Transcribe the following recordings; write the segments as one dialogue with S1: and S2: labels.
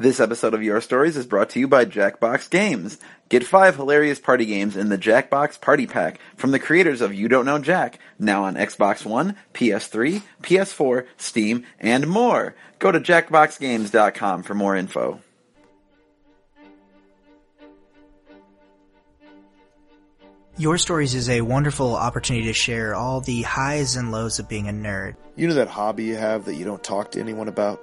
S1: This episode of Your Stories is brought to you by Jackbox Games. Get five hilarious party games in the Jackbox Party Pack from the creators of You Don't Know Jack, now on Xbox One, PS3, PS4, Steam, and more. Go to jackboxgames.com for more info.
S2: Your Stories is a wonderful opportunity to share all the highs and lows of being a nerd.
S3: You know that hobby you have that you don't talk to anyone about?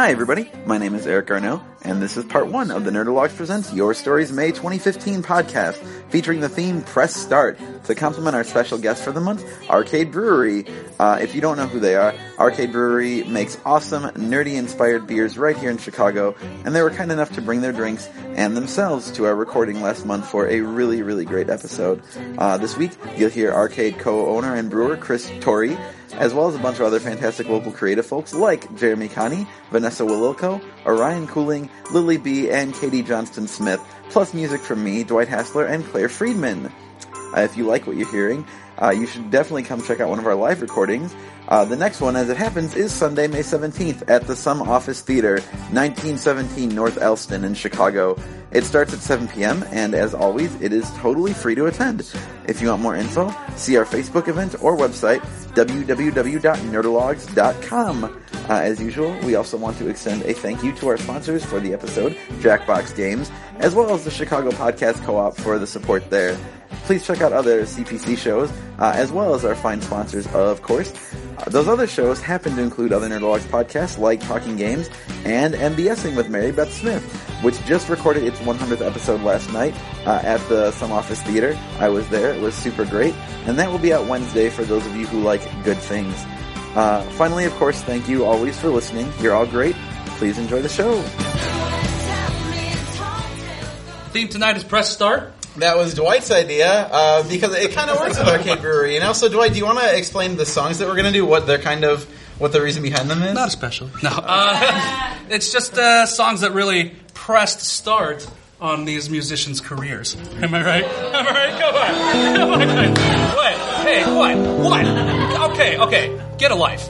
S1: Hi everybody, my name is Eric Arnault, and this is part one of the Nerdologues Presents Your Stories May 2015 podcast, featuring the theme Press Start. To complement our special guest for the month, Arcade Brewery. Uh, if you don't know who they are, Arcade Brewery makes awesome, nerdy-inspired beers right here in Chicago, and they were kind enough to bring their drinks and themselves to our recording last month for a really, really great episode. Uh, this week, you'll hear Arcade co-owner and brewer Chris Tourre, as well as a bunch of other fantastic local creative folks like Jeremy Kanne, Vanessa Walilko, Orion Couling, Lily Be, and Katie Johnston Smith, plus music from me, Dwight Hassler, and Claire Friedman. Uh, if you like what you're hearing, uh, you should definitely come check out one of our live recordings. Uh, the next one, as it happens, is Sunday, May 17th at the Some Office Theater, 1917 North Elston in Chicago. It starts at 7 p.m., and as always, it is totally free to attend. If you want more info, see our Facebook event or website, www.nerdologues.com. Uh, as usual, we also want to extend a thank you to our sponsors for the episode, Jackbox Games, as well as the Chicago Podcast Co-op for the support there. Please check out other CPC shows, uh, as well as our fine sponsors, of course. Uh, those other shows happen to include other Nerdologues podcasts like Talking Games and MBSing with Mary Beth Smith, which just recorded its 100th episode last night uh, at the Some Office Theater. I was there; it was super great, and that will be out Wednesday for those of you who like good things. Uh, finally, of course, thank you always for listening. You're all great. Please enjoy the show.
S4: Theme tonight is press start.
S5: That was Dwight's idea uh, because it kind of works with Arcade Brewery, you know. So, Dwight, do you want to explain the songs that we're going to do? What they're kind of, what the reason behind them is?
S4: Not especially. No, uh, it's just uh, songs that really pressed start on these musicians' careers. Am I right? Am I right? Come on, come on. What? Hey, what? What? Okay, okay. Get a life.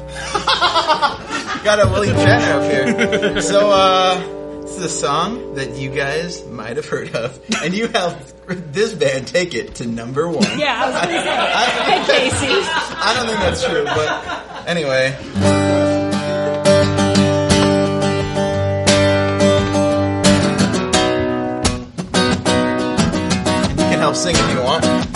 S5: Got a William Shatner up here. So, uh, this is a song that you guys might have heard of, and you helped this band take it to number one.
S6: Yeah, I was going to say. Hey, Casey.
S5: I don't think that's true, but anyway. You can help sing if you want.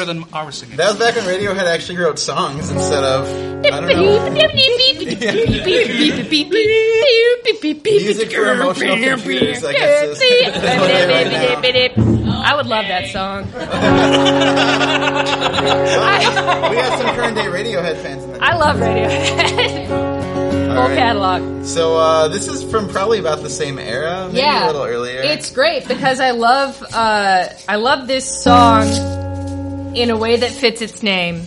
S4: Better than our singing.
S1: that was back when Radiohead actually wrote songs instead of I don't know music for emotional computers. I guess is, is what they write now.
S5: I would love that song.
S1: We have some current day Radiohead fans in the
S5: I love Radiohead. Full
S1: All right.
S5: catalog.
S1: So uh, this is from probably about the same era, maybe
S5: yeah,
S1: a little earlier.
S5: It's great because I love uh, I love this song in a way that fits its name.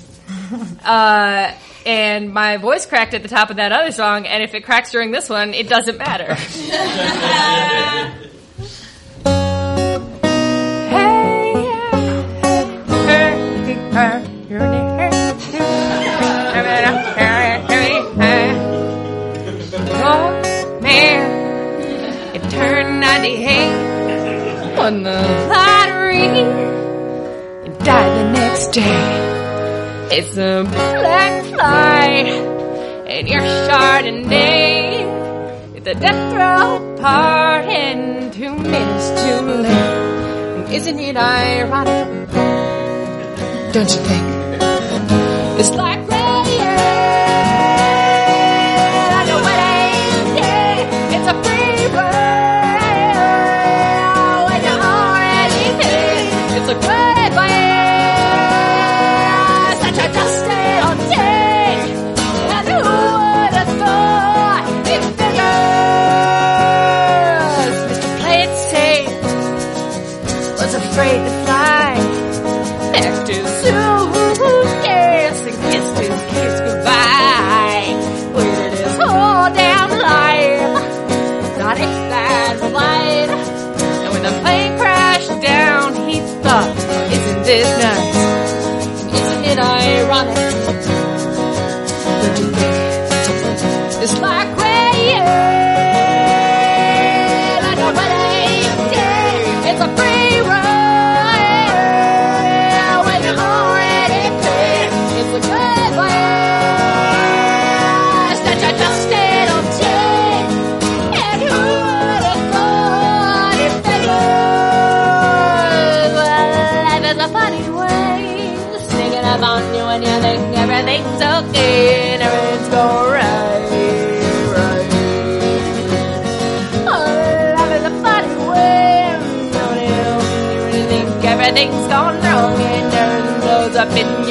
S5: Uh, and my voice cracked at the top of that other song, and if it cracks during this one, it doesn't matter. Oh man, it turned 98 won the day. It's a black flight and your Chardonnay. It's a death row pardon two minutes too late. And isn't it ironic? Don't you think? This black player I don't know what I say it's like radio.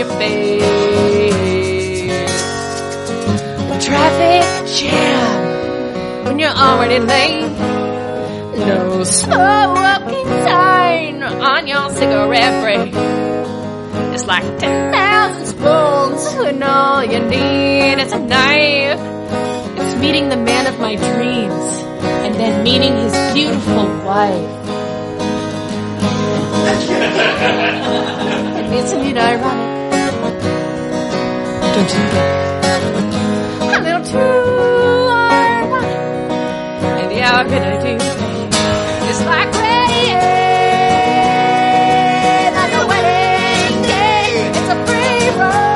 S5: Your face. Traffic jam when you're already late. No smoking sign on your cigarette break. It's like 10,000 spoons when all you need is a knife. It's meeting the man of my dreams and then meeting his beautiful wife. Isn't it ironic? Don't you? A little too ironic. And what can I do? It's like on the wedding day. It's a free roll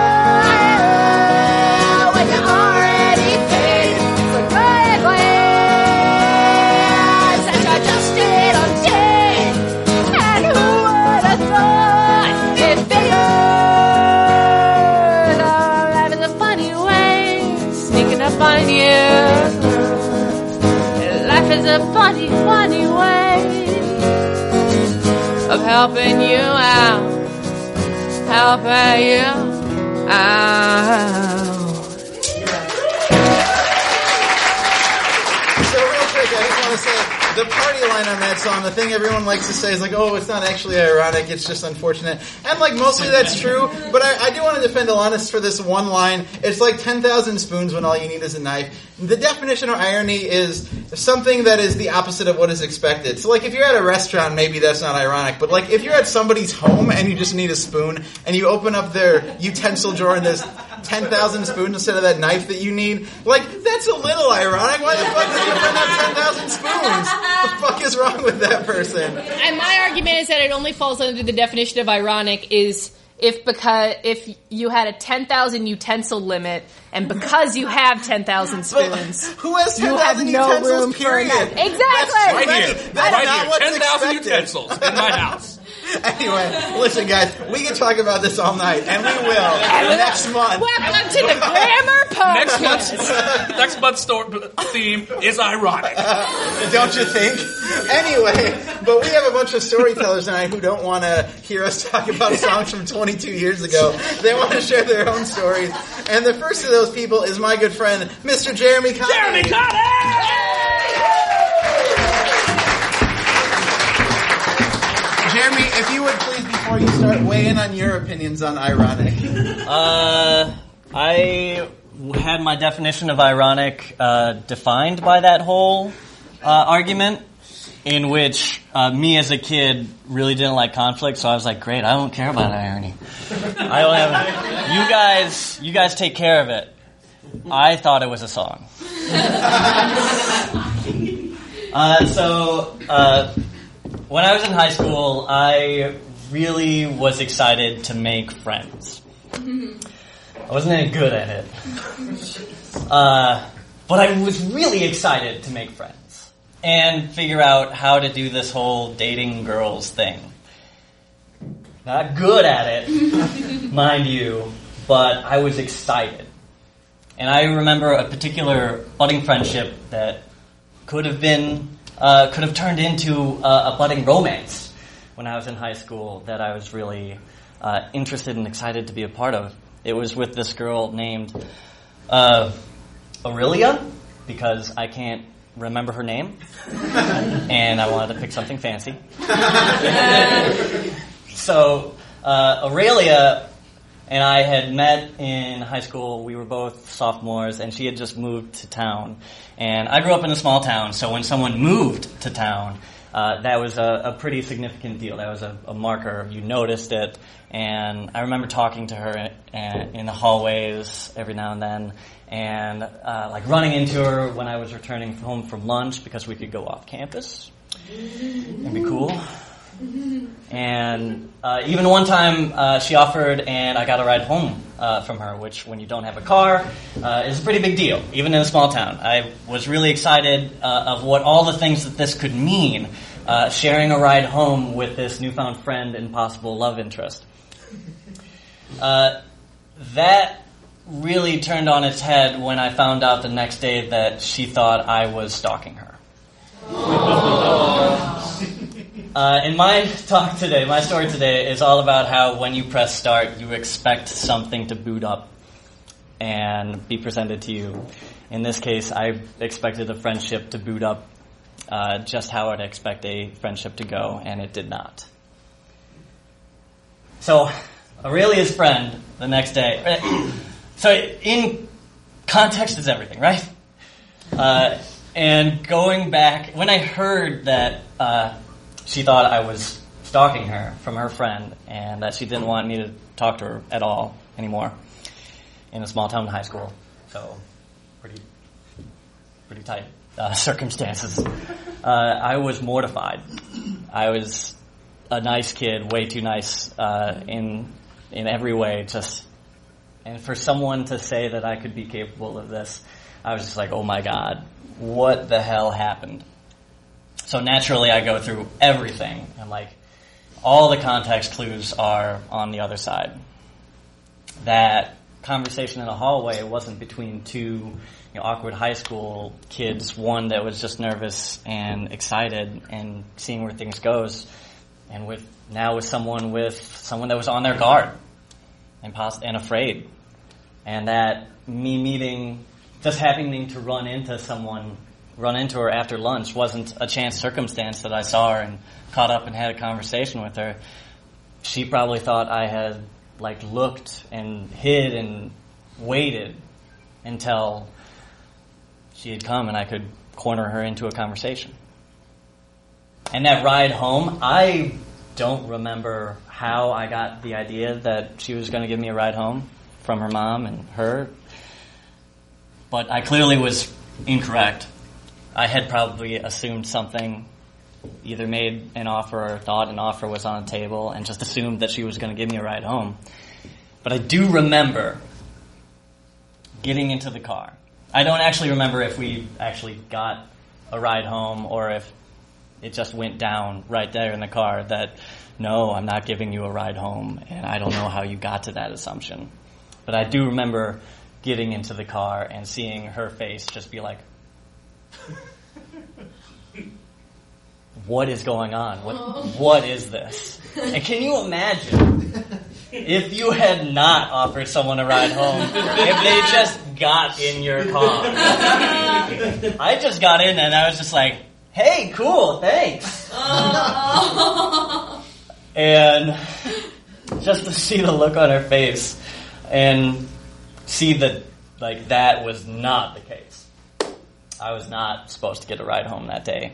S5: helping you out, helping you out.
S1: The party line on that song, the thing everyone likes to say is like, oh, it's not actually ironic, it's just unfortunate. And like mostly that's true, but I, I do want to defend Alanis for this one line. It's like 10,000 spoons when all you need is a knife. The definition of irony is something that is the opposite of what is expected. So like if you're at a restaurant, maybe that's not ironic, but like if you're at somebody's home and you just need a spoon and you open up their utensil drawer and there's 10,000 spoons instead of that knife that you need, like that's a little ironic. Why the fuck did you bring out 10,000 spoons? What the fuck is wrong with that person?
S5: And my argument is that it only falls under the definition of ironic is if because if you had a 10,000 utensil limit and because you have 10,000 spoons,
S1: Who has
S5: you have
S1: 10,000
S5: no
S1: utensils,
S5: room for
S1: period?
S5: enough. Exactly.
S1: That's
S4: Right
S1: Right.
S4: here.
S1: That's
S4: right
S1: not
S4: here.
S1: what's
S4: 10,000 utensils in my house.
S1: Anyway, listen guys, we can talk about this all night, and we will next month.
S5: Welcome to the Grammar Podcast.
S4: Next month's, next month's store, theme is ironic.
S1: Don't you think? Anyway, but we have a bunch of storytellers tonight who don't want to hear us talk about songs from 22 years ago. They want to share their own stories. And the first of those people is my good friend, Mr. Jeremy Conley.
S4: Jeremy
S1: Jeremy, before you start, weighing on your opinions on ironic.
S7: Uh, I had my definition of ironic uh, defined by that whole uh, argument, in which uh, me as a kid really didn't like conflict, so I was like, "Great, I don't care about irony. I don't have. You guys, you guys take care of it." I thought it was a song. Uh, so, uh, when I was in high school, I really was excited to make friends. I wasn't any good at it. Uh, but I was really excited to make friends and figure out how to do this whole dating girls thing. Not good at it, mind you, but I was excited. And I remember a particular budding friendship that could have been, uh, could have turned into a, a budding romance when I was in high school that I was really uh, interested and excited to be a part of. It was with this girl named uh, Aurelia, because I can't remember her name, and I wanted to pick something fancy. so uh, Aurelia and I had met in high school. We were both sophomores, and she had just moved to town. And I grew up in a small town, so when someone moved to town, uh, that was a, a pretty significant deal. That was a, a marker. You noticed it, and I remember talking to her in, in the hallways every now and then, and uh, like running into her when I was returning home from lunch because we could go off campus. It'd be cool. And uh, even one time uh, she offered, and I got a ride home uh, from her, which when you don't have a car uh, is a pretty big deal, even in a small town. I was really excited uh, of what all the things that this could mean, uh, sharing a ride home with this newfound friend and possible love interest. Uh, that really turned on its head when I found out the next day that she thought I was stalking her. Uh, and my talk today, my story today, is all about how when you press start, you expect something to boot up and be presented to you. In this case, I expected a friendship to boot up uh, just how I'd expect a friendship to go, and it did not. So, Aurelia's friend the next day. So, in context is everything, right? Uh, and going back, when I heard that uh, she thought I was stalking her from her friend and that she didn't want me to talk to her at all anymore in a small town high school, so pretty, pretty tight uh, circumstances, uh, I was mortified. I was a nice kid, way too nice uh, in in every way, just and for someone to say that I could be capable of this, I was just like, oh my god, what the hell happened? So naturally, I go through everything, and like, all the context clues are on the other side. That conversation in a hallway wasn't between two you know, awkward high school kids, one that was just nervous and excited and seeing where things goes, and with now with someone with someone that was on their guard and poss- and afraid and that me meeting, just happening to run into someone, run into her after lunch wasn't a chance circumstance that I saw her and caught up and had a conversation with her. She probably thought I had like looked and hid and waited until she had come and I could corner her into a conversation. And that ride home, I don't remember how I got the idea that she was going to give me a ride home from her mom and her. But I clearly was incorrect. I had probably assumed something, either made an offer or thought an offer was on the table, and just assumed that she was going to give me a ride home. But I do remember getting into the car. I don't actually remember if we actually got a ride home or if it just went down right there in the car that no, I'm not giving you a ride home, and I don't know how you got to that assumption. But I do remember getting into the car and seeing her face just be like, what is going on? What, oh. what is this? And can you imagine if you had not offered someone a ride home, if they just got in your car? I just got in and I was just like, hey, cool, thanks. Oh. and just to see the look on her face and see that like that was not the case. I was not supposed to get a ride home that day,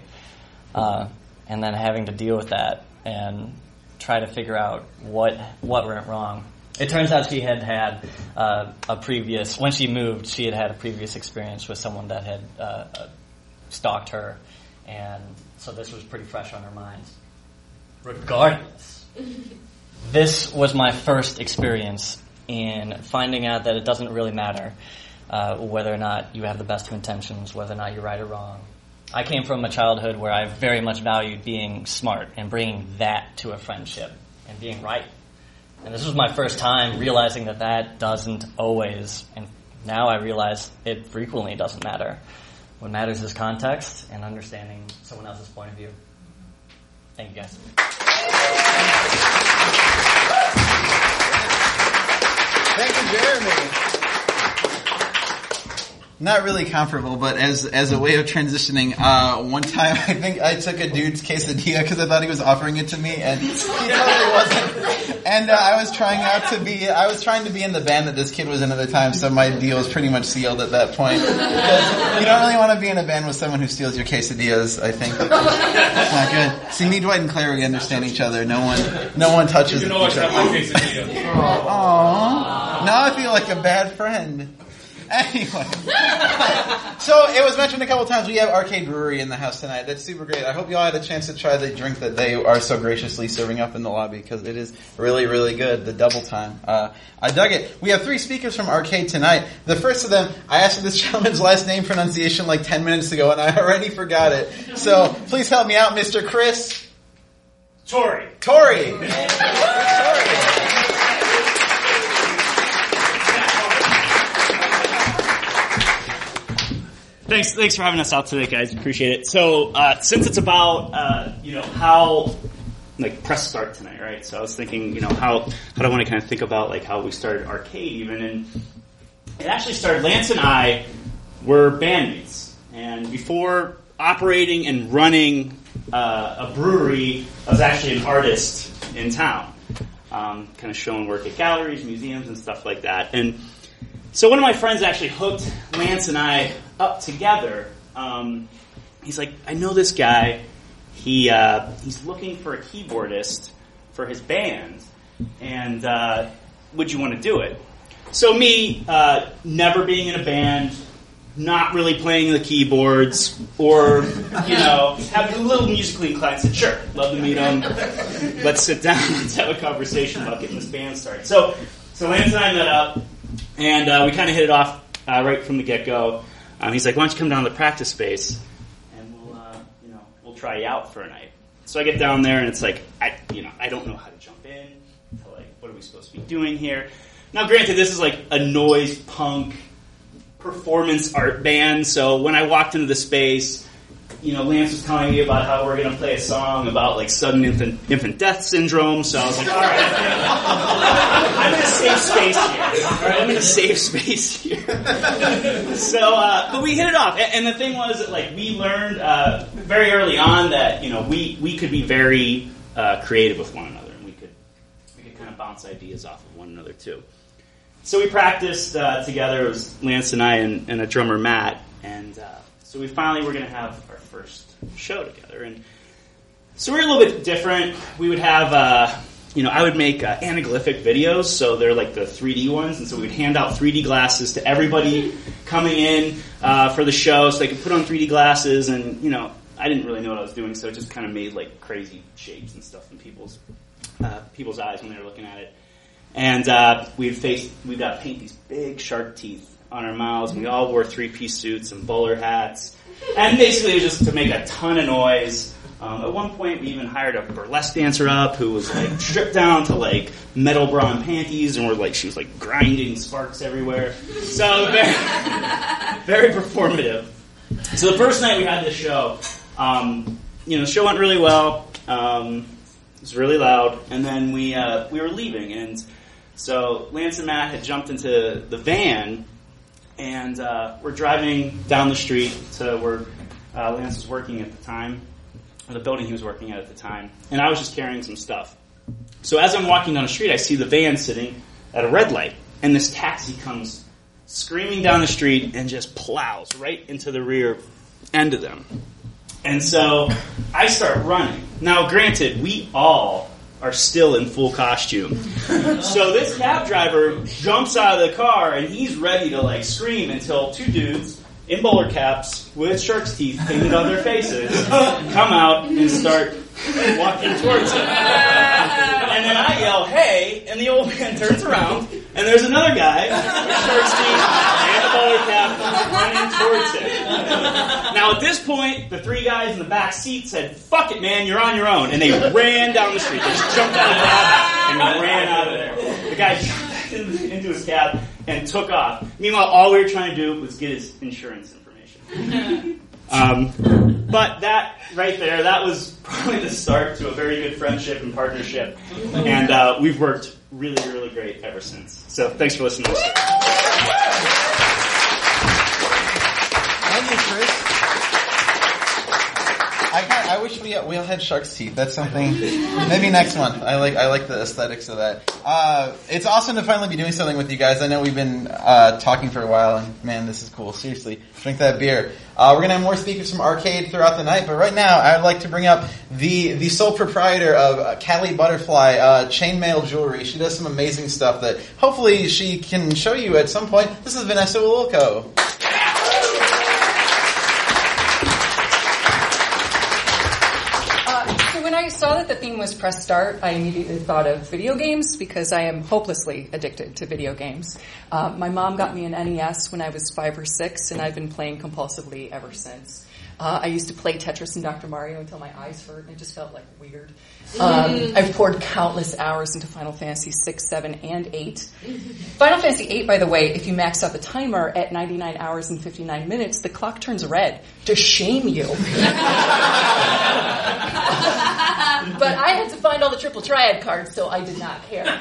S7: uh, and then having to deal with that and try to figure out what what went wrong. It turns out she had had uh, a previous when she moved. She had had a previous experience with someone that had uh, uh stalked her, and so this was pretty fresh on her mind. Regardless, this was my first experience in finding out that it doesn't really matter uh, whether or not you have the best of intentions, whether or not you're right or wrong. I came from a childhood where I very much valued being smart and bringing that to a friendship and being right. And this was my first time realizing that that doesn't always, and now I realize it frequently doesn't matter. What matters is context and understanding someone else's point of view. Thank you guys.
S1: Thank you, Jeremy. Not really comparable, but as as a way of transitioning, uh, one time I think I took a dude's quesadilla because I thought he was offering it to me, and he totally wasn't. And uh, I was trying out to be, I was trying to be in the band that this kid was in at the time, so my deal was pretty much sealed at that point. Because you don't really want to be in a band with someone who steals your quesadillas. I think it's not good. See, me, Dwight, and Claire, we understand each other. No one, no one touches
S8: You can always have my quesadilla.
S1: Aww. Now I feel like a bad friend. Anyway. so it was mentioned a couple times we have Arcade Brewery in the house tonight. That's super great. I hope you all had a chance to try the drink that they are so graciously serving up in the lobby because it is really, really good. The Dubbeltime. Uh, I dug it. We have three speakers from Arcade tonight. The first of them, I asked this gentleman's last name pronunciation like 10 minutes ago and I already forgot it. So please help me out, Mr. Chris.
S8: Tourre.
S1: Tourre.
S9: Thanks, thanks for having us out today, guys. Appreciate it. So, uh, since it's about uh, you know how like press start tonight, right? So I was thinking, you know, how how do I want to kind of think about like how we started arcade even, and it actually started. Lance and I were bandmates, and before operating and running uh, a brewery, I was actually an artist in town, um, kind of showing work at galleries, museums, and stuff like that. And so one of my friends actually hooked Lance and I up together. Um, he's like, I know this guy. He uh, he's looking for a keyboardist for his band, and uh, would you want to do it? So me, uh, never being in a band, not really playing the keyboards, or you know, having a little musically inclined, said, "Sure, love to meet him. Let's sit down. Let's have a conversation about getting this band started." So, so Lance and I met up, and uh, we kind of hit it off uh, right from the get go. Um, he's like, "Why don't you come down to the practice space, and we'll, uh, you know, we'll try you out for a night." So I get down there, and it's like, I, you know, I don't know how to jump in. To like, what are we supposed to be doing here? Now, granted, this is like a noise punk performance art band. So when I walked into the space, you know, Lance was telling me about how we're going to play a song about like sudden infant, infant death syndrome. So I was like, all right, I'm in a safe space here. All right, I'm in a safe space here. so, uh, but we hit it off, and, the thing was that like we learned uh, very early on that you know we we could be very uh, creative with one another, and we could we could kind of bounce ideas off of one another too. So we practiced uh, together. It was Lance and I and, and a drummer Matt, and uh, so we finally were going to have our first show together. And so we are a little bit different. We would have, uh, you know, I would make uh, anaglyphic videos, so they're like the 3D ones, and so we'd hand out 3D glasses to everybody coming in uh, for the show, so they could put on 3D glasses. And you know, I didn't really know what I was doing, so it just kind of made like crazy shapes and stuff in people's uh, people's eyes when they were looking at it. And uh, we'd face, we'd paint these big shark teeth on our mouths. We all wore three piece suits and bowler hats. And basically, it was just to make a ton of noise. Um, at one point, we even hired a burlesque dancer up who was like stripped down to like metal bra and panties, and we're like she was like grinding sparks everywhere. So very, very performative. So the first night we had this show, um, you know, the show went really well. Um, it was really loud, and then we uh, we were leaving, and so Lance and Matt had jumped into the van, and uh, we're driving down the street to where uh, Lance was working at the time, or the building he was working at at the time, and I was just carrying some stuff. So as I'm walking down the street, I see the van sitting at a red light, and this taxi comes screaming down the street and just plows right into the rear end of them. And so I start running. Now, granted, we all are still in full costume. so this cab driver jumps out of the car and he's ready to like scream until two dudes in bowler caps with shark's teeth painted on their faces come out and start walking towards him. And then I yell, hey, and the old man turns around and there's another guy with and a bowler cap running towards him. Now at this point, the three guys in the back seat said, fuck it man, you're on your own. And they ran down the street. They just jumped out of the cab and ran out of there. The guy jumped into his cab and took off. Meanwhile, all we were trying to do was get his insurance information. Um, but that right there, that was probably the start to a very good friendship and partnership. And uh, we've worked really, really great ever since. So thanks for listening.
S1: Thank you, Chris. I, wish we we all had shark's teeth. That's something. Maybe next month. I like I like the aesthetics of that. Uh, it's awesome to finally be doing something with you guys. I know we've been uh, talking for a while, and man, this is cool. Seriously, drink that beer. Uh, we're gonna have more speakers from Arcade throughout the night, but right now I'd like to bring up the the sole proprietor of uh, Kali Butterfly uh, Chainmail Jewelry. She does some amazing stuff that hopefully she can show you at some point. This is Vanessa Wilco.
S10: Saw that the theme was press start, I immediately thought of video games because I am hopelessly addicted to video games. Uh, my mom got me an NES when I was five or six, and I've been playing compulsively ever since. Uh, I used to play Tetris and Dr. Mario until my eyes hurt, and it just felt like weird. Um, I've poured countless hours into Final Fantasy 6, 7, and 8. Final Fantasy 8, by the way, if you max out the timer at 99 hours and 59 minutes, the clock turns red to shame you. but I had to find all the triple triad cards, so I did not care. and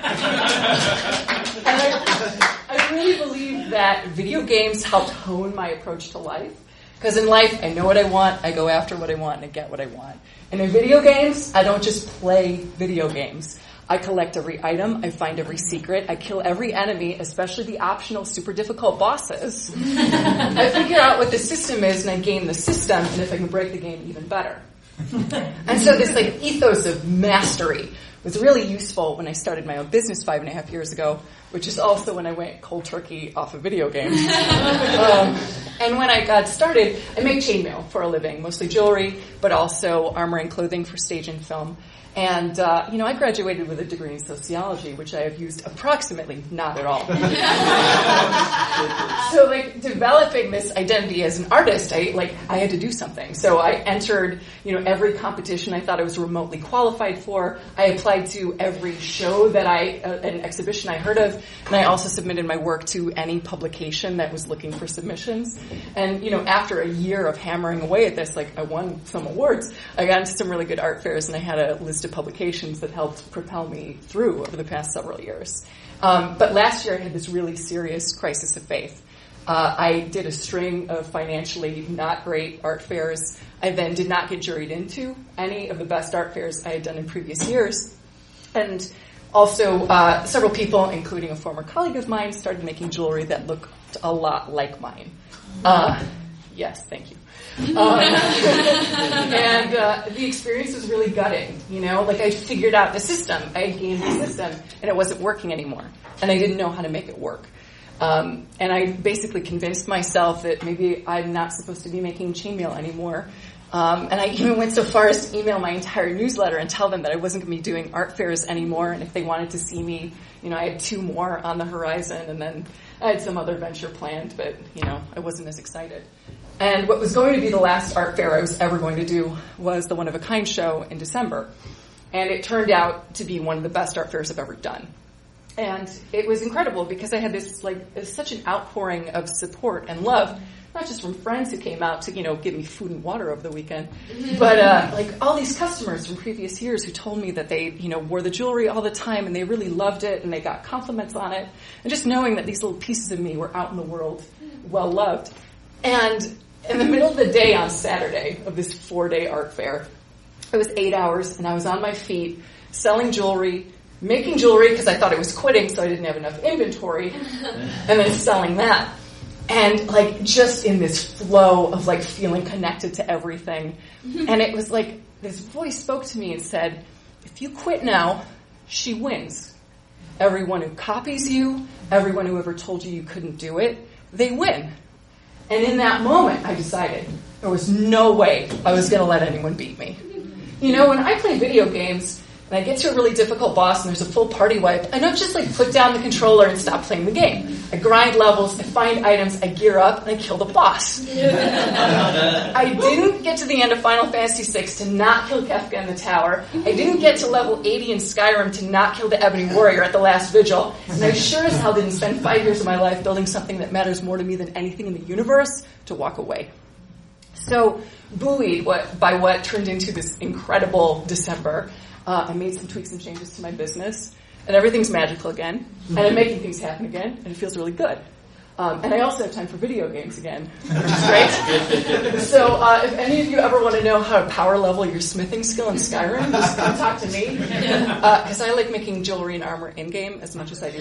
S10: I, I really believe that video games helped hone my approach to life. Because in life, I know what I want, I go after what I want, and I get what I want. And in video games, I don't just play video games. I collect every item, I find every secret, I kill every enemy, especially the optional super difficult bosses. I figure out what the system is and I game the system, and if I can break the game, even better. and so this like ethos of mastery was really useful when I started my own business five and a half years ago, which is also when I went cold turkey off of video games. um, and when I got started, I make chainmail for a living, mostly jewelry, but also armor and clothing for stage and film. And, uh, you know, I graduated with a degree in sociology, which I have used approximately not at all. so, like, developing this identity as an artist, I, like, I had to do something. So I entered, you know, every competition I thought I was remotely qualified for. I applied to every show that I, uh, an exhibition I heard of, and I also submitted my work to any publication that was looking for submissions. And, you know, after a year of hammering away at this, like, I won some awards. I got into some really good art fairs, and I had a list of publications that helped propel me through over the past several years. Um, but last year I had this really serious crisis of faith. Uh, I did a string of financially not great art fairs. I then did not get juried into any of the best art fairs I had done in previous years. And also, uh, several people, including a former colleague of mine, started making jewelry that looked a lot like mine. Uh, yes, thank you. Um, and uh, the experience was really gutting. You know, like I figured out the system, I gained the system, and it wasn't working anymore, and I didn't know how to make it work. Um, and I basically convinced myself that maybe I'm not supposed to be making chainmail anymore. Um, and I even went so far as to email my entire newsletter and tell them that I wasn't going to be doing art fairs anymore. And if they wanted to see me, you know, I had two more on the horizon, and then I had some other venture planned, but you know, I wasn't as excited. And what was going to be the last art fair I was ever going to do was the One of a Kind show in December. And it turned out to be one of the best art fairs I've ever done. And it was incredible because I had this like such an outpouring of support and love, not just from friends who came out to you know give me food and water over the weekend, but uh, like all these customers from previous years who told me that they you know wore the jewelry all the time and they really loved it and they got compliments on it, and just knowing that these little pieces of me were out in the world, well loved, and in the middle of the day on Saturday of this four day art fair, it was eight hours and I was on my feet selling jewelry, making jewelry because I thought I was quitting so I didn't have enough inventory, and then selling that. And like just in this flow of like feeling connected to everything. Mm-hmm. And it was like this voice spoke to me and said, if you quit now, she wins. Everyone who copies you, everyone who ever told you you couldn't do it, they win. And in that moment, I decided there was no way I was going to let anyone beat me. You know, when I play video games and I get to a really difficult boss and there's a full party wipe, I don't just like put down the controller and stop playing the game. I grind levels, I find items, I gear up, and I kill the boss. I didn't get to the end of Final Fantasy VI to not kill Kefka in the tower. I didn't get to level 80 in Skyrim to not kill the Ebony Warrior at the last vigil. And I sure as hell didn't spend five years of my life building something that matters more to me than anything in the universe to walk away. So, buoyed what, by what turned into this incredible December, uh, I made some tweaks and changes to my business, and everything's magical again, and I'm making things happen again, and it feels really good. Um, and I also have time for video games again, which is great. so, uh, if any of you ever want to know how to power level your smithing skill in Skyrim, just come talk to me, because uh, I like making jewelry and armor in game as much as I do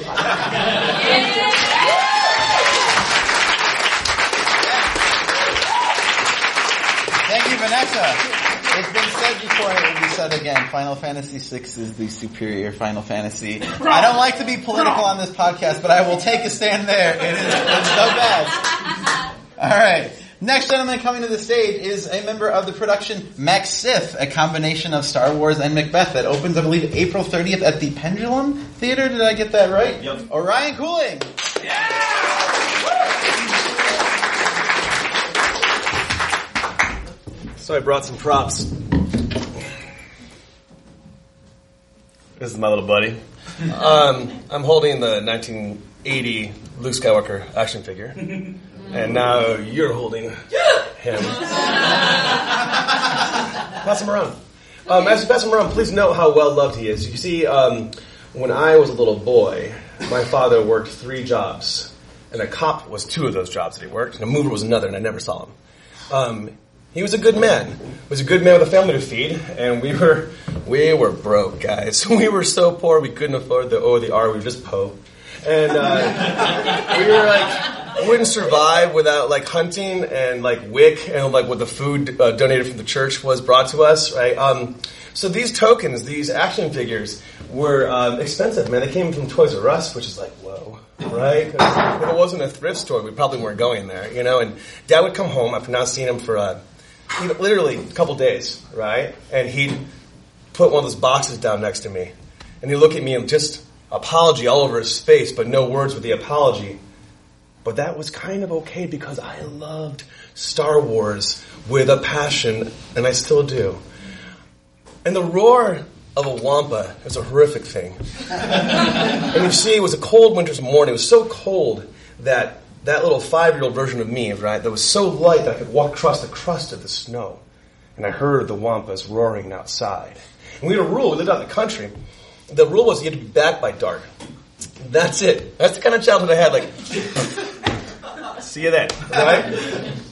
S1: Thank you, Vanessa. It's been said before, it will be said again. Final Fantasy VI is the superior Final Fantasy. I don't like to be political on this podcast, but I will take a stand there. It is it's so bad. All right. Next gentleman coming to the stage is a member of the production McSith, a combination of Star Wars and Macbeth that opens, I believe, April 30th at the Pendulum Theater. Did I get that right? Yep. Orion Couling.
S11: So I brought some props. This is my little buddy. Um, I'm holding the 1980 Luke Skywalker action figure, and now you're holding him. Pass him around. Um, as you pass him around, please note how well loved he is. You see, um, when I was a little boy, my father worked three jobs, and a cop was two of those jobs that he worked, and a mover was another, and I never saw him. Um, he was a good man. He was a good man with a family to feed, and we were we were broke, guys. We were so poor we couldn't afford the O or the R. We were just po, and uh, we were like wouldn't survive without like hunting and like wick and like what the food uh, donated from the church was brought to us, right? Um, so these tokens, these action figures, were um, expensive, man. They came from Toys R Us, which is like whoa, right? if it wasn't a thrift store, we probably weren't going there, you know. And Dad would come home after not seeing him for uh, you know, literally a couple days, right? And he'd put one of those boxes down next to me, and he'd look at me and just apology all over his face, but no words with the apology. But that was kind of okay because I loved Star Wars with a passion, and I still do. And the roar of a wampa is a horrific thing. and you see, it was a cold winter's morning. It was so cold that that little five-year-old version of me, right, that was so light that I could walk across the crust of the snow. And I heard the wampas roaring outside. And we had a rule. We lived out in the country. The rule was you had to be back by dark. That's it. That's the kind of childhood I had. Like, see you then, right?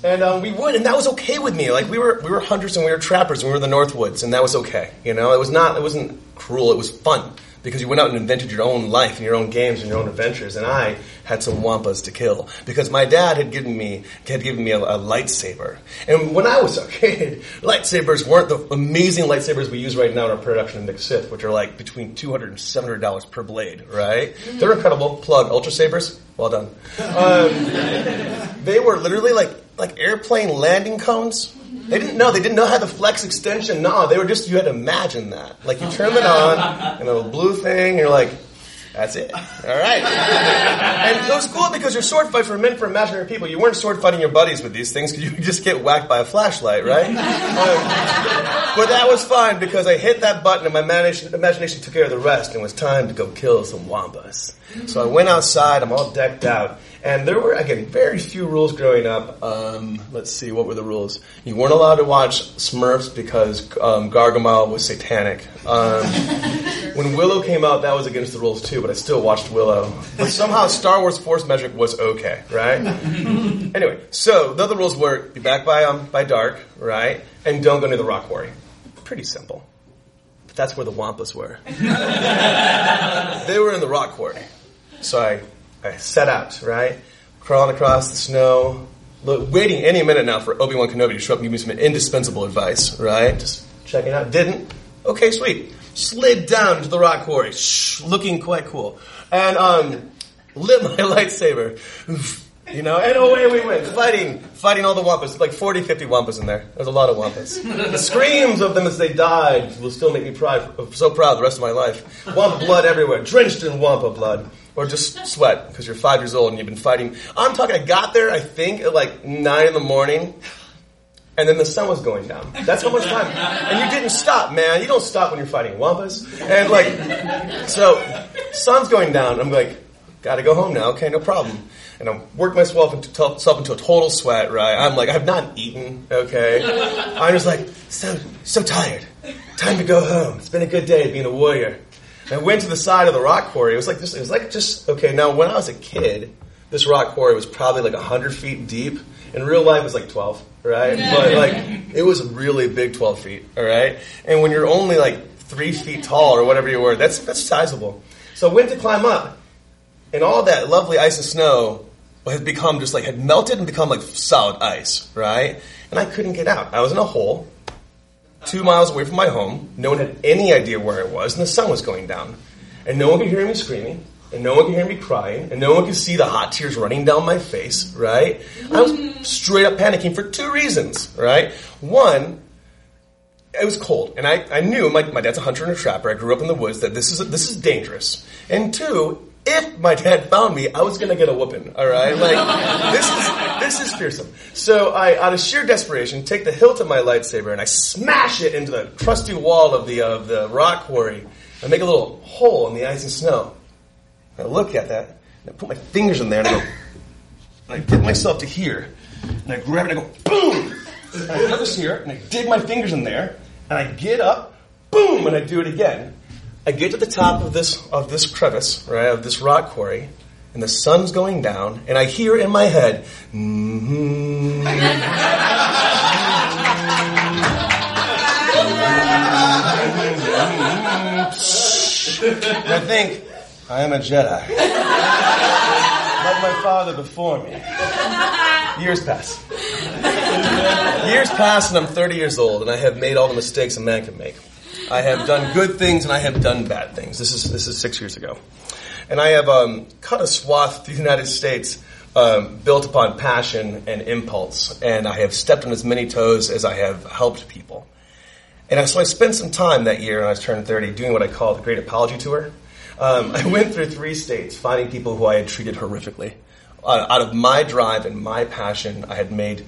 S11: And um, we would, and that was okay with me. Like we were, we were hunters and we were trappers, and we were in the Northwoods, and that was okay. You know, it was not, it wasn't cruel. It was fun because you went out and invented your own life and your own games and your own adventures. And I had some wampas to kill because my dad had given me had given me a, a lightsaber. And when I was a kid, lightsabers weren't the amazing lightsabers we use right now in our production of McSith, which are like between two hundred and seven hundred dollars per blade. Right? They're incredible. Plug Ultra Sabers. Well done. Um, they were literally like like airplane landing cones. They didn't know. They didn't know how the flex extension. No, they were just. You had to imagine that. Like you turn it on, and a little blue thing. You're like, that's it. All right. and it was cool because your sword fights were meant for imaginary people. You weren't sword fighting your buddies with these things because you just get whacked by a flashlight, right? But that was fine because I hit that button and my imagination, imagination took care of the rest and it was time to go kill some wampas. So I went outside. I'm all decked out. And there were, again, very few rules growing up. Um, let's see, what were the rules? You weren't allowed to watch Smurfs because um, Gargamel was satanic. Um, when Willow came out, that was against the rules too, but I still watched Willow. But somehow Star Wars Force Magic was okay, right? anyway, so the other rules were be back by um, by dark, right? And don't go near the rock quarry. Pretty simple. But that's where the Wampas were. they were in the rock quarry. So I, I set out, right? Crawling across the snow, look, waiting any minute now for Obi Wan Kenobi to show up and give me some indispensable advice, right? Just checking out. Didn't. Okay, sweet. Slid down to the rock quarry, shh, looking quite cool, and um, lit my lightsaber. You know, and away we went, fighting, fighting all the wampas, like 40, 50 wampas in there. There's a lot of wampas. the screams of them as they died will still make me proud, so proud the rest of my life. Wampa blood everywhere, drenched in wampa blood. Or just sweat, because you're five years old and you've been fighting. I'm talking, I got there, I think, at like 9 in the morning, and then the sun was going down. That's how much time. And you didn't stop, man. You don't stop when you're fighting wampas. And like, so, sun's going down. I'm like, gotta go home now. Okay, no problem. And I worked myself into, self into a total sweat, right? I'm like, I've not eaten, okay? I'm just like, so, so tired. Time to go home. It's been a good day being a warrior. And I went to the side of the rock quarry. It was like just, it was like just, okay, now when I was a kid, this rock quarry was probably like 100 feet deep. In real life, it was like 12, right? But like, it was really big 12 feet, all right? And when you're only like three feet tall or whatever you were, that's, that's sizable. So I went to climb up, and all that lovely ice and snow had become just like, had melted and become like solid ice, right? And I couldn't get out. I was in a hole, two miles away from my home. No one had any idea where I was, and the sun was going down. And no one could hear me screaming, and no one could hear me crying, and no one could see the hot tears running down my face, right? I was mm-hmm. straight up panicking for two reasons, right? One, it was cold, and I, I knew my, my dad's a hunter and a trapper. I grew up in the woods that this is this is dangerous. And two, if my dad found me, I was gonna get a whooping. All right, like this is this is fearsome. So I, out of sheer desperation, take the hilt of my lightsaber and I smash it into the crusty wall of the of the rock quarry. I make a little hole in the ice and snow. I look at that and I put my fingers in there and I go, and I get myself to here, and I grab it and I go boom. And I have this here and I dig my fingers in there and I get up, boom, and I do it again. I get to the top of this of this crevice, right, of this rock quarry, and the sun's going down, and I hear in my head, mm-hmm. I think, I am a Jedi. Like my father before me. Years pass. Years pass, and I'm 30 years old, and I have made all the mistakes a man can make. I have done good things, and I have done bad things. This is this is six years ago, and I have um, cut a swath through the United States. Um, built upon passion and impulse, and I have stepped on as many toes as I have helped people. And so I spent some time that year when I was turning 30 doing what I call the Great Apology Tour. Um, I went through three states finding people who I had treated horrifically. Uh, out of my drive and my passion, I had made,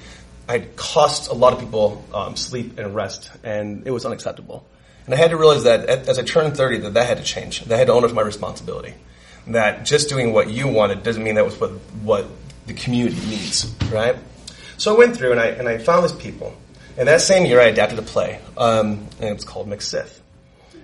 S11: I had cost a lot of people um, sleep and rest, and it was unacceptable. And I had to realize that as I turned 30, that that had to change. That I had to own up to my responsibility. That just doing what you wanted doesn't mean that was what, what the community needs, right? So I went through and I, and I found these people. And that same year, I adapted a play, um, and it was called McSith.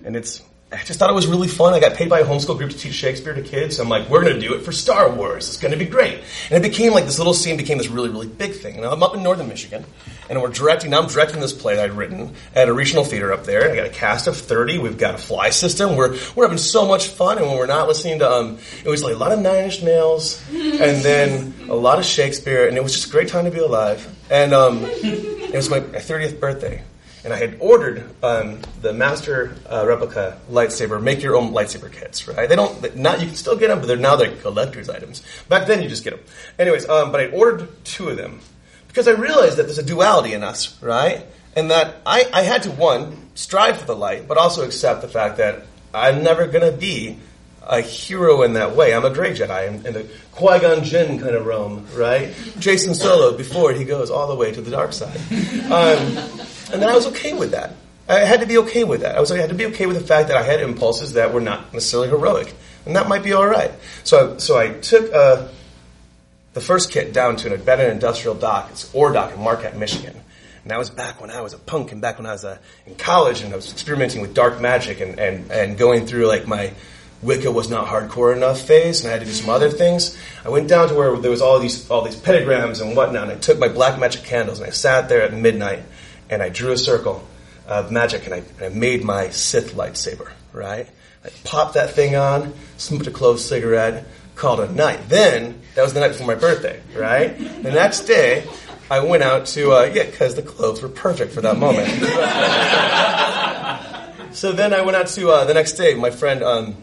S11: And it's, I just thought it was really fun. I got paid by a homeschool group to teach Shakespeare to kids. I'm like, we're going to do it for Star Wars. It's going to be great. And it became like this little scene became this really, really big thing. And I'm up in northern Michigan, and we're directing. Now I'm directing this play that I'd written at a regional theater up there. And I got a cast of 30. We've got a fly system. We're we're having so much fun. And when we're not listening to, um, it was like a lot of Nine Inch Nails, and then a lot of Shakespeare, and it was just a great time to be alive. And um, it was my 30th birthday and I had ordered um, the master uh, replica lightsaber, make your own lightsaber kits, right? They don't, not, you can still get them, but they're now they're collector's items. Back then you just get them. Anyways, um, but I ordered two of them because I realized that there's a duality in us, right? And that I, I had to, one, strive for the light, but also accept the fact that I'm never going to be a hero in that way. I'm a Grey Jedi in, in the Qui Gon Jinn kind of realm, right? Jacen Solo before he goes all the way to the dark side, um, and then I was okay with that. I had to be okay with that. I was I had to be okay with the fact that I had impulses that were not necessarily heroic, and that might be all right. So, so I took uh, the first kit down to an abandoned industrial dock. It's ore dock in Marquette, Michigan. And that was back when I was a punk and back when I was uh, in college and I was experimenting with dark magic and, and, and going through like my Wicca was not hardcore enough phase, and I had to do some other things. I went down to where there was all these all these pentagrams and whatnot, and I took my black magic candles and I sat there at midnight and I drew a circle of magic and I, and I made my Sith lightsaber. Right? I popped that thing on, smoked a clove cigarette, called it a night. Then that was the night before my birthday. Right? The next day, I went out to uh, yeah, because the clothes were perfect for that moment. so then I went out to uh, the next day. My friend. Um,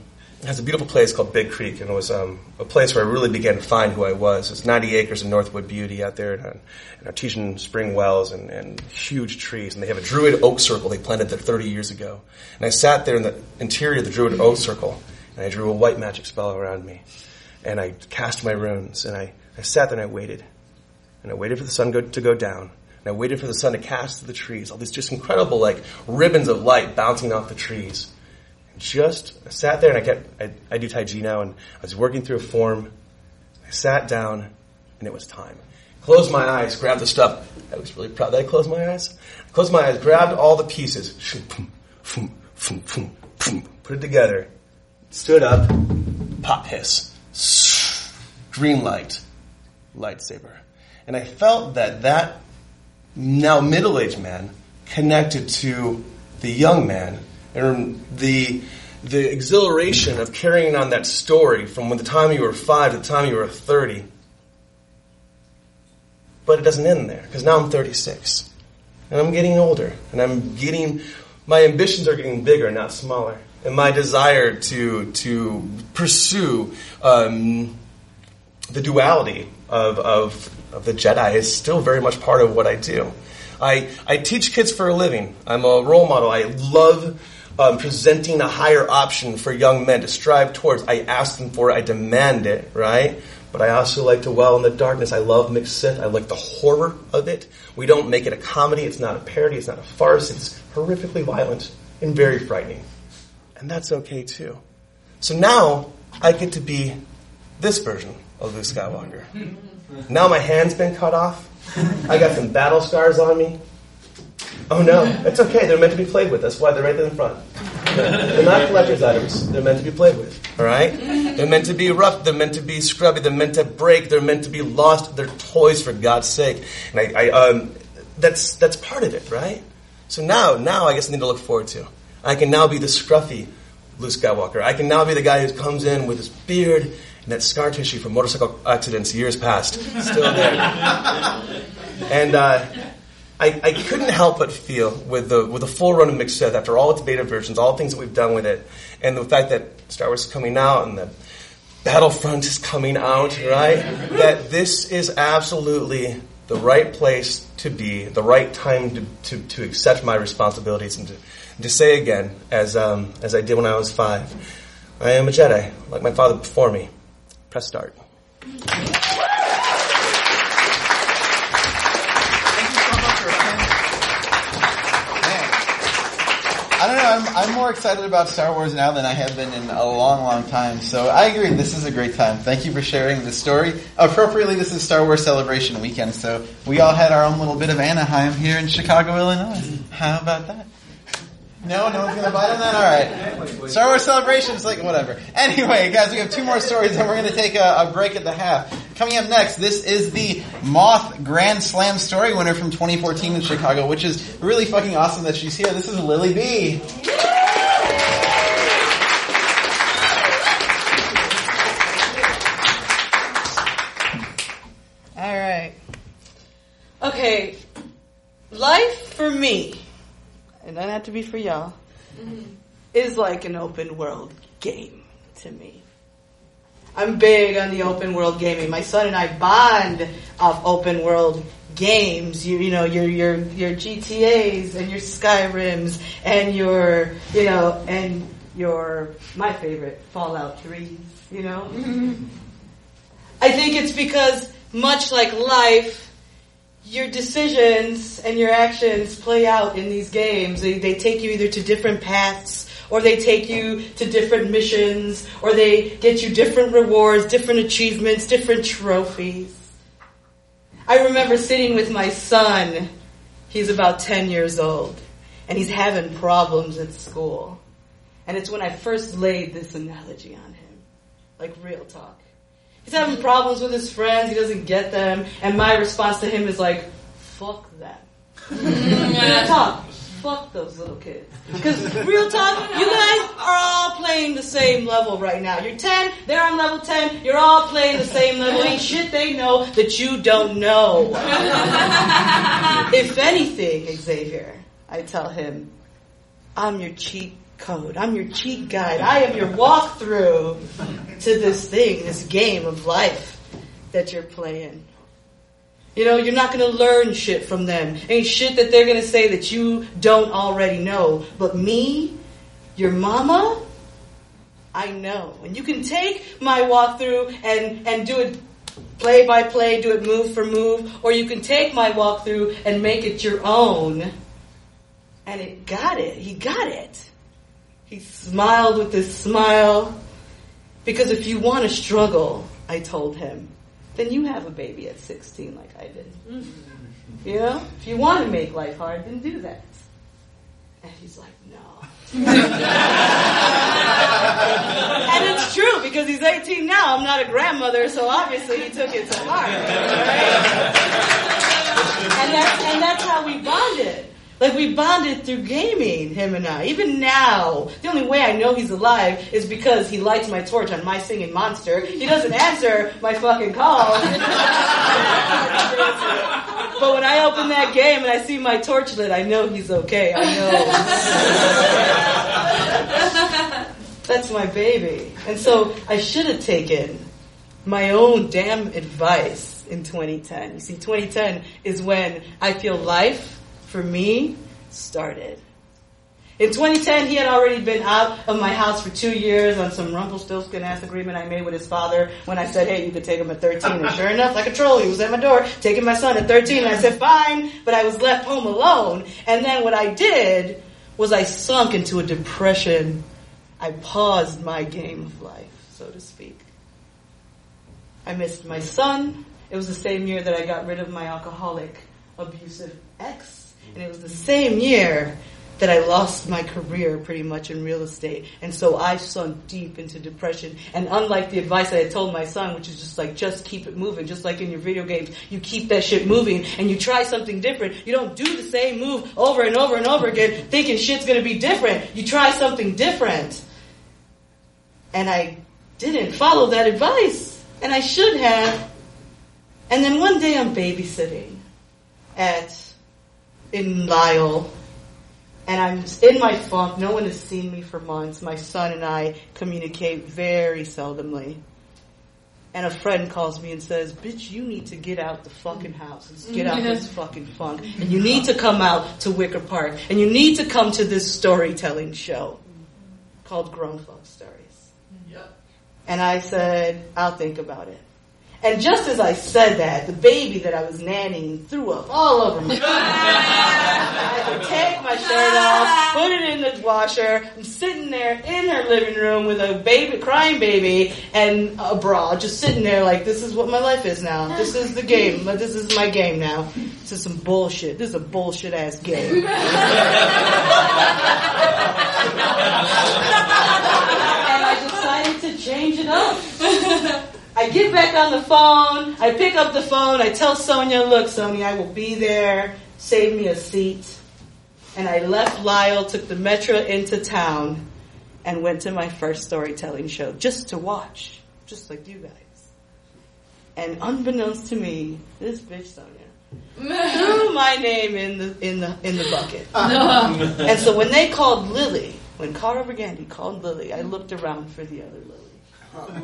S11: has a beautiful place called Big Creek, and it was um, a place where I really began to find who I was. It's 90 acres of Northwood beauty out there, and, and artesian spring wells, and, and, huge trees. And they have a Druid oak circle they planted there 30 years ago. And I sat there in the interior of the Druid oak circle, and I drew a white magic spell around me, and I cast my runes, and I, I sat there and I waited, and I waited for the sun go, to go down. And I waited for the sun to cast through the trees, all these just incredible like ribbons of light bouncing off the trees just sat there and I kept, I, I do Tai Chi now and I was working through a form. I sat down and it was time. Closed my eyes, grabbed the stuff. I was really proud that I closed my eyes. Closed my eyes, grabbed all the pieces, put it together, stood up, pop hiss, green light, lightsaber. And I felt that that now middle-aged man connected to the young man and the the exhilaration of carrying on that story from when the time you were five to the time you were 30. But it doesn't end there, because now I'm 36. And I'm getting older, and I'm getting, my ambitions are getting bigger, not smaller. And my desire to, to pursue um, the duality of, of, of the Jedi is still very much part of what I do. I, I teach kids for a living. I'm a role model. I love um, presenting a higher option for young men to strive towards. I ask them for it, I demand it, right? But I also like to well in the darkness. I love McSith. I like the horror of it. We don't make it a comedy. It's not a parody. It's not a farce. It's horrifically violent and very frightening. And that's okay too. So now I get to be this version of Luke Skywalker. Now my hand's been cut off. I got some battle scars on me. Oh no, it's okay. They're meant to be played with. That's why they're right there in front. They're not collector's items. They're meant to be played with. All right? They're meant to be rough. They're meant to be scrubby. They're meant to break. They're meant to be lost. They're toys for God's sake. And I, I um, that's that's part of it, right? So now, now I guess I need to look forward to. I can now be the scruffy Luke Skywalker. I can now be the guy who comes in with his beard and that scar tissue from motorcycle accidents years past still there. and uh, I, I couldn't help but feel with the with the full run of McSith after all its beta versions, all the things that we've done with it, and the fact that Star Wars is coming out and that Battlefront is coming out, right? that this is absolutely the right place to be, the right time to, to, to accept my responsibilities and to, to say again, as, um, as I did when I was five, I am a Jedi, like my father before me. Press start.
S1: I'm, more excited about Star Wars now than I have been in a long, long time. So I agree. This is a great time. Thank you for sharing the story. Appropriately, this is Star Wars Celebration weekend, so we all had our own little bit of Anaheim here in Chicago, Illinois. How about that? No, no one's gonna bite on that. All right. Star Wars Celebration's like whatever. Anyway, guys, we have two more stories, and we're gonna take a, a break at the half. Coming up next, this is the Moth Grand Slam story winner from 2014 in Chicago, which is really fucking awesome that she's here. This is Lily
S12: Be. Life for me, it doesn't have to be for y'all, mm-hmm. is like an open world game to me. I'm big on the open world gaming. My son and I bond off open world games. You, you know, your your your GTA's and your Skyrims and your you know and your my favorite Fallout 3. You know, mm-hmm. I think it's because much like life, your decisions and your actions play out in these games. They, they take you either to different paths, or they take you to different missions, or they get you different rewards, different achievements, different trophies. I remember sitting with my son. He's about 10 years old, and he's having problems at school. And it's when I first laid this analogy on him, like real talk. He's having problems with his friends, he doesn't get them, and my response to him is like, fuck them. real talk. Fuck those little kids. Because real talk, you guys are all playing the same level right now. You're 10, they're on level 10, you're all playing the same level. Ain't shit they know that you don't know. if anything, Xavier, I tell him, I'm your cheat code. I'm your cheat guide. I am your walkthrough to this thing, this game of life that you're playing. You know, you're not gonna learn shit from them. Ain't shit that they're gonna say that you don't already know. But me, your mama, I know. And you can take my walkthrough and, and do it play by play, do it move for move, or you can take my walkthrough and make it your own. And it got it. He got it. He smiled with his smile. Because if you want to struggle, I told him, then you have a baby at 16 like I did. Mm-hmm. You know? If you want to make life hard, then do that. And he's like, no. and it's true because he's 18 now. I'm not a grandmother, so obviously he took it to heart. and, that's, and that's how we bonded. Like we bonded through gaming, him and I. Even now, the only way I know he's alive is because he lights my torch on my singing monster. He doesn't answer my fucking calls. but when I open that game and I see my torch lit, I know he's okay. I know. That's my baby. And so I should have taken my own damn advice in 2010. You see, 2010 is when I feel life for me started. In 2010, he had already been out of my house for two years on some Rumpelstiltskin ass agreement I made with his father when I said, hey, you could take him at 13. And sure enough, like a troll, he was at my door taking my son at 13. And I said, fine, but I was left home alone. And then what I did was I sunk into a depression. I paused my game of life, so to speak. I missed my son. It was the same year that I got rid of my alcoholic, abusive ex. And it was the same year that I lost my career pretty much in real estate. And so I sunk deep into depression. And unlike the advice I had told my son, which is just like, just keep it moving, just like in your video games, you keep that shit moving and you try something different. You don't do the same move over and over and over again thinking shit's gonna be different. You try something different. And I didn't follow that advice. And I should have. And then one day I'm babysitting at, in Lisle, and I'm in my funk. No one has seen me for months. My son and I communicate very seldomly. And a friend calls me and says, bitch, you need to get out the fucking house. Get out this mm-hmm. fucking funk. And you need to come out to Wicker Park. And you need to come to this storytelling show called Grown Folk Stories. Yep. And I said, I'll think about it. And just as I said that, the baby that I was nannying threw up all over me. I had to take my shirt off, put it in the washer. I'm sitting there in her living room with a baby, crying baby, and a bra, just sitting there like, this is what my life is now. This is the game. This is my game now. This is some bullshit. This is a bullshit ass game. and I decided to change it up. I get back on the phone, I pick up the phone, I tell Sonia, look, Sonia, I will be there, save me a seat. And I left Lisle, took the metro into town, and went to my first storytelling show just to watch, just like you guys. And unbeknownst to me, this bitch Sonia threw my name in the in the in the bucket. Uh-huh. and so when they called Lily, when Cara Brigandi called Lily, I looked around for the other Lily. Uh-huh.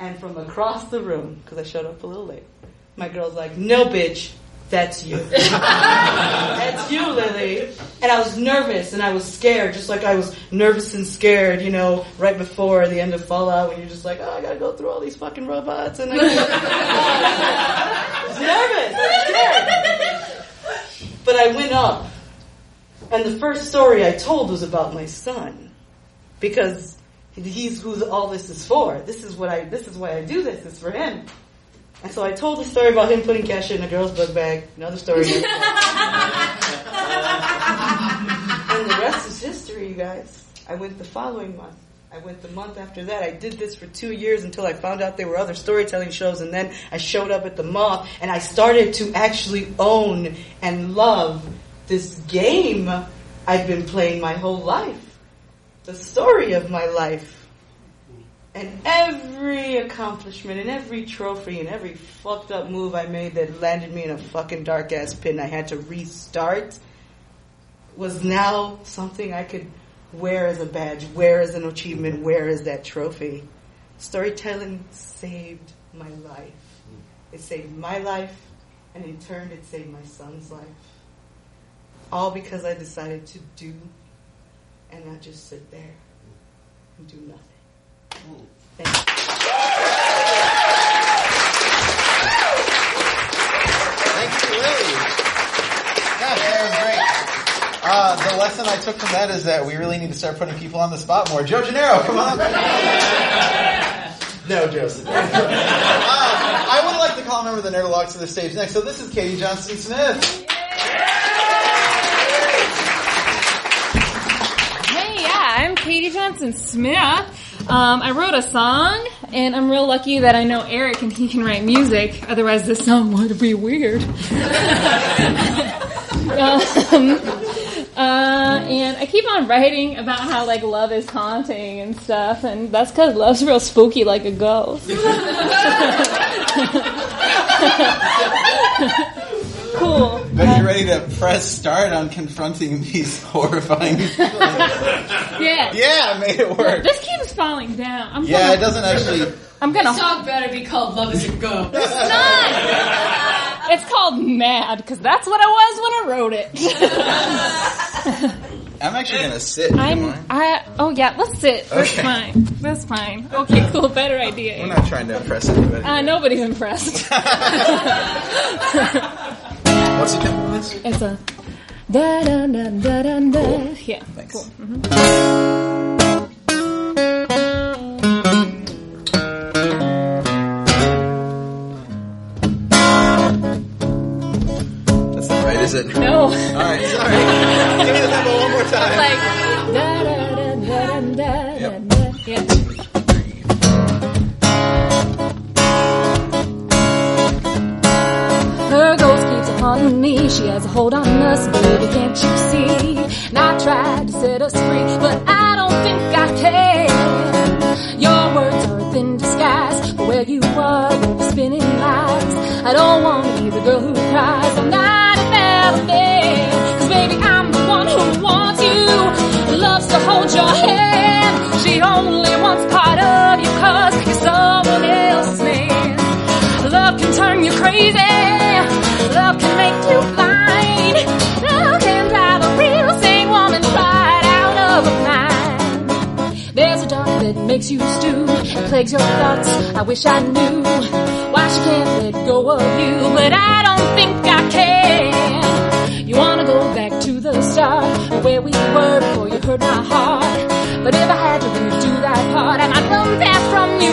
S12: And from across the room, because I showed up a little late, my girl's like, no bitch, that's you. that's you, Lily. And I was nervous and I was scared, just like I was nervous and scared, you know, right before the end of Fallout when you're just like, oh, I gotta go through all these fucking robots. And I, I was nervous, I was scared. But I went up. And the first story I told was about my son. Because he's who all this is for. This is what I, this is why I do this. It's for him. And so I told the story about him putting cash in a girl's book bag. Another story. and the rest is history, you guys. I went the following month. I went the month after that. I did this for two years until I found out there were other storytelling shows, and then I showed up at the Moth, and I started to actually own and love this game I've been playing my whole life. The story of my life. And every accomplishment and every trophy and every fucked up move I made that landed me in a fucking dark ass pit and I had to restart was now something I could wear as a badge, wear as an achievement, wear as that trophy. Storytelling saved my life. It saved my life and in turn it saved my son's life. All because I decided to do and I just sit there and do nothing.
S1: Thank you, Lily. Gosh, that was great. Uh, the lesson I took from that is that we really need to start putting people on the spot more. Joe Gennaro, come on. no, Joseph. uh, I would like to call a member of the Nerdologues to the stage next. So this is Katie
S5: Johnston-Smith. I'm Katie Johnston-Smith. Um, I wrote a song, and I'm real lucky that I know Eric and he can write music. Otherwise, this song would be weird. um, uh, and I keep on writing about how like love is haunting and stuff, and that's because love's real spooky like a ghost. cool.
S13: Bet you're ready to press start on confronting these horrifying. Things?
S5: Yeah.
S13: Yeah, I made it work.
S5: This keeps falling down. I'm
S13: Yeah,
S5: gonna,
S13: it doesn't actually.
S5: I'm gonna.
S14: This song better be called "Love Is a Ghost."
S5: It's not. It's called Mad because that's what I was when I wrote it.
S13: I'm actually gonna sit.
S5: I'm. I. Oh yeah. Let's sit. That's fine. That's fine. Okay. Cool. Better idea.
S13: We're not trying to impress anybody.
S5: Uh, nobody's impressed.
S13: What's the tempo
S5: it's a. Da da da da da da. Yeah.
S13: Thanks.
S5: Cool. Mhm.
S13: That's not right.
S1: right, is it?
S5: No.
S1: All right, sorry. Give me the tempo one more time.
S5: Like da da da da da da da. Me. She has a hold on us, baby. Can't you see? And I tried to set us free, but I don't think I can. Your words are a thin disguise, but where you are, you're spinning lies. I don't want to be the girl who cries. I'm not a man, 'cause baby, I'm the one who wants you. Loves to hold your hand. She only wants part of you, 'cause you're someone else's man. Love can turn you crazy. Love make you can drive a real woman right out of her mind. There's a dark that makes you stew and plagues your thoughts. I wish I knew why she can't let go of you, but I don't think I can. You wanna go back to the start where we were before you hurt my heart. But if I had to redo that part, I might run fast from you,